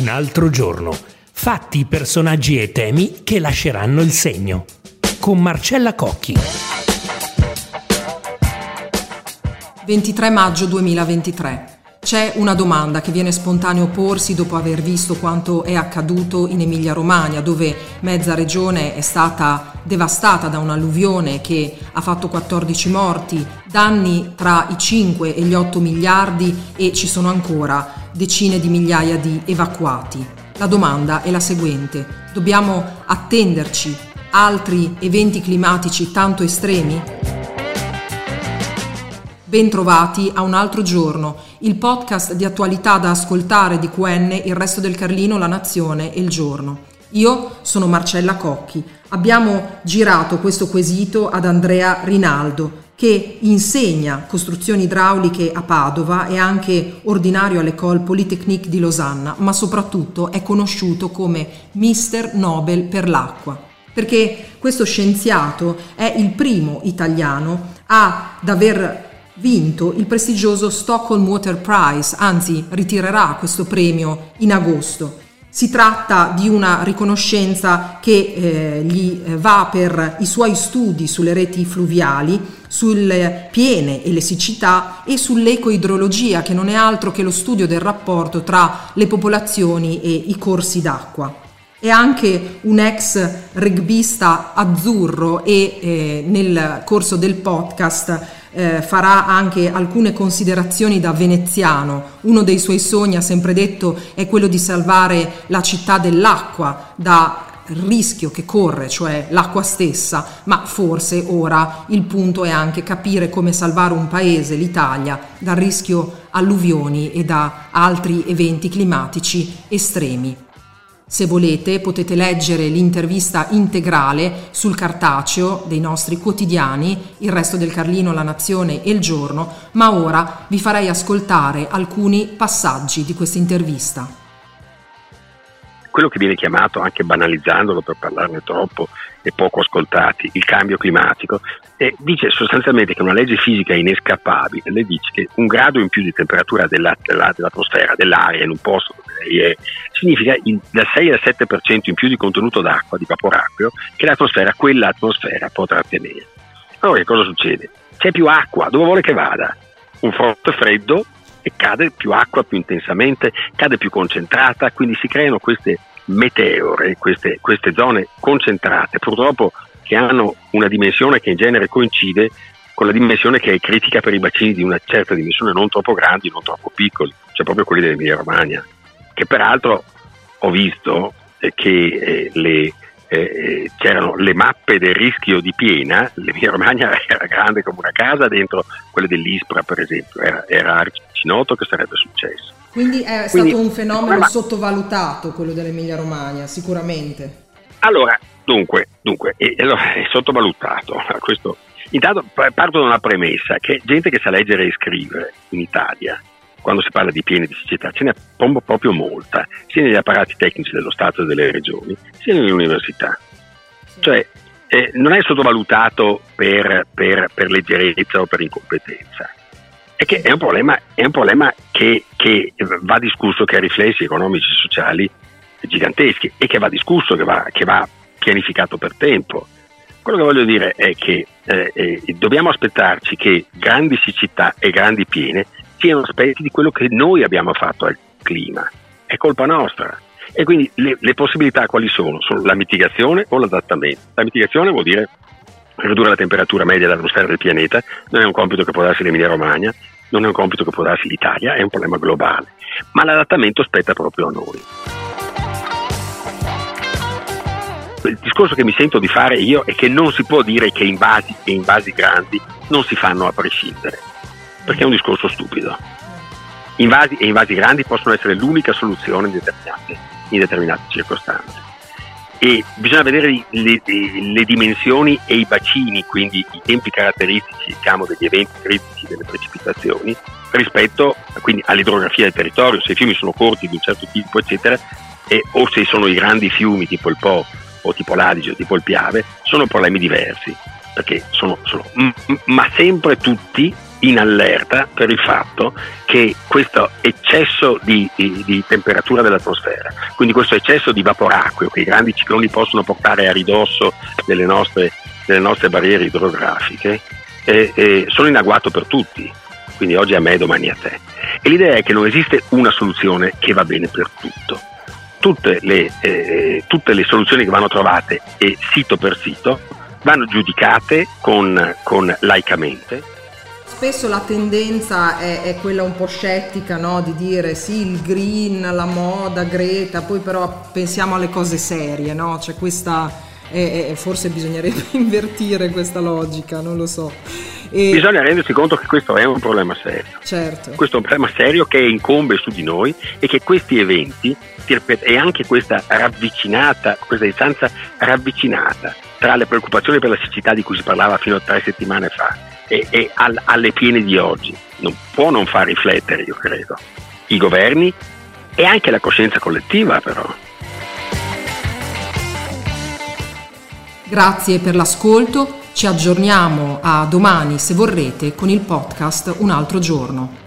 Un altro giorno. Fatti, personaggi e temi che lasceranno il segno. Con Marcella Cocchi. 23 maggio 2023. C'è una domanda che viene spontaneo porsi dopo aver visto quanto è accaduto in Emilia-Romagna, dove mezza regione è stata devastata da un'alluvione che ha fatto 14 morti, danni tra i 5 e gli 8 miliardi e ci sono ancora decine di migliaia di evacuati. La domanda è la seguente. Dobbiamo attenderci altri eventi climatici tanto estremi? Bentrovati a un altro giorno, il podcast di attualità da ascoltare di QN, il resto del Carlino, la Nazione e il giorno. Io sono Marcella Cocchi. Abbiamo girato questo quesito ad Andrea Rinaldo, che insegna costruzioni idrauliche a Padova e anche ordinario all'École Polytechnique di Losanna, ma soprattutto è conosciuto come Mister Nobel per l'acqua perché questo scienziato è il primo italiano ad aver vinto il prestigioso Stockholm Water Prize, anzi ritirerà questo premio in agosto. Si tratta di una riconoscenza che eh, gli eh, va per i suoi studi sulle reti fluviali, sulle piene e le siccità e sull'ecoidrologia, che non è altro che lo studio del rapporto tra le popolazioni e i corsi d'acqua. È anche un ex rugbista azzurro e eh, nel corso del podcast eh, farà anche alcune considerazioni da veneziano. Uno dei suoi sogni, ha sempre detto, è quello di salvare la città dell'acqua da rischio che corre, cioè l'acqua stessa, ma forse ora il punto è anche capire come salvare un paese, l'Italia, dal rischio alluvioni e da altri eventi climatici estremi. Se volete potete leggere l'intervista integrale sul cartaceo dei nostri quotidiani, il resto del Carlino, la Nazione e il Giorno, ma ora vi farei ascoltare alcuni passaggi di questa intervista. Quello che viene chiamato, anche banalizzandolo per parlarne troppo, e poco ascoltati, il cambio climatico, e dice sostanzialmente che una legge fisica inescappabile le dice che un grado in più di temperatura della, della, dell'atmosfera, dell'aria in un posto è, significa il, dal 6 al 7% in più di contenuto d'acqua, di vaporacqueo, che l'atmosfera, quell'atmosfera potrà tenere. Allora che cosa succede? C'è più acqua, dove vuole che vada? Un forte freddo e cade più acqua più intensamente, cade più concentrata, quindi si creano queste meteore, queste, queste zone concentrate, purtroppo che hanno una dimensione che in genere coincide con la dimensione che è critica per i bacini di una certa dimensione, non troppo grandi, non troppo piccoli, cioè proprio quelli dell'Emilia Romagna, che peraltro ho visto eh, che eh, le, eh, c'erano le mappe del rischio di piena, l'Emilia Romagna era grande come una casa, dentro quelle dell'Ispra per esempio, era, era arcinoto che sarebbe successo. Quindi è Quindi, stato un fenomeno ma, sottovalutato quello dell'Emilia Romagna, sicuramente. Allora, dunque, dunque è, è sottovalutato. Questo, intanto parto da una premessa, che gente che sa leggere e scrivere in Italia, quando si parla di piene di siccità, ce n'è proprio molta, sia negli apparati tecnici dello Stato e delle regioni, sia nelle università. Cioè, eh, non è sottovalutato per, per, per leggerezza o per incompetenza è che è un problema, è un problema che, che, va discusso, che ha riflessi economici e sociali giganteschi e che va discusso, che va, che va pianificato per tempo. Quello che voglio dire è che eh, eh, dobbiamo aspettarci che grandi siccità e grandi piene siano aspetti di quello che noi abbiamo fatto al clima. È colpa nostra. E quindi le, le possibilità quali sono? Sono la mitigazione o l'adattamento. La mitigazione vuol dire ridurre la temperatura media dell'atmosfera del pianeta, non è un compito che può darsi l'Emilia Romagna, non è un compito che può darsi l'Italia, è un problema globale, ma l'adattamento spetta proprio a noi. Il discorso che mi sento di fare io è che non si può dire che invasi e invasi grandi non si fanno a prescindere, perché è un discorso stupido. Invasi e invasi grandi possono essere l'unica soluzione in determinate, in determinate circostanze e bisogna vedere le, le, dimensioni e i bacini, quindi i tempi caratteristici diciamo, degli eventi critici delle precipitazioni rispetto quindi, all'idrografia del territorio, se i fiumi sono corti di un certo tipo eccetera e, o se sono i grandi fiumi tipo il Po o tipo l'Adige o tipo il Piave sono problemi diversi perché sono, sono ma sempre tutti in allerta per il fatto che questo eccesso di, di, di temperatura dell'atmosfera, quindi questo eccesso di vaporacqueo che i grandi cicloni possono portare a ridosso delle nostre, delle nostre barriere idrografiche, eh, eh, sono in agguato per tutti, quindi oggi a me domani a te. E l'idea è che non esiste una soluzione che va bene per tutto. Tutte le, eh, tutte le soluzioni che vanno trovate sito per sito vanno giudicate con, con laicamente spesso la tendenza è, è, quella un po' scettica no? di dire sì il green, la moda, Greta, poi però pensiamo alle cose serie, no? c'è questa, eh, forse bisognerebbe invertire questa logica, non lo so. E... Bisogna rendersi conto che questo è un problema serio. Certo. Questo è un problema serio che incombe su di noi e che questi eventi e anche questa ravvicinata, questa distanza ravvicinata tra le preoccupazioni per la siccità di cui si parlava fino a tre settimane fa e, e al, alle piene di oggi non può non far riflettere, io credo, i governi e anche la coscienza collettiva però. Grazie per l'ascolto, ci aggiorniamo a domani se vorrete con il podcast Un altro giorno.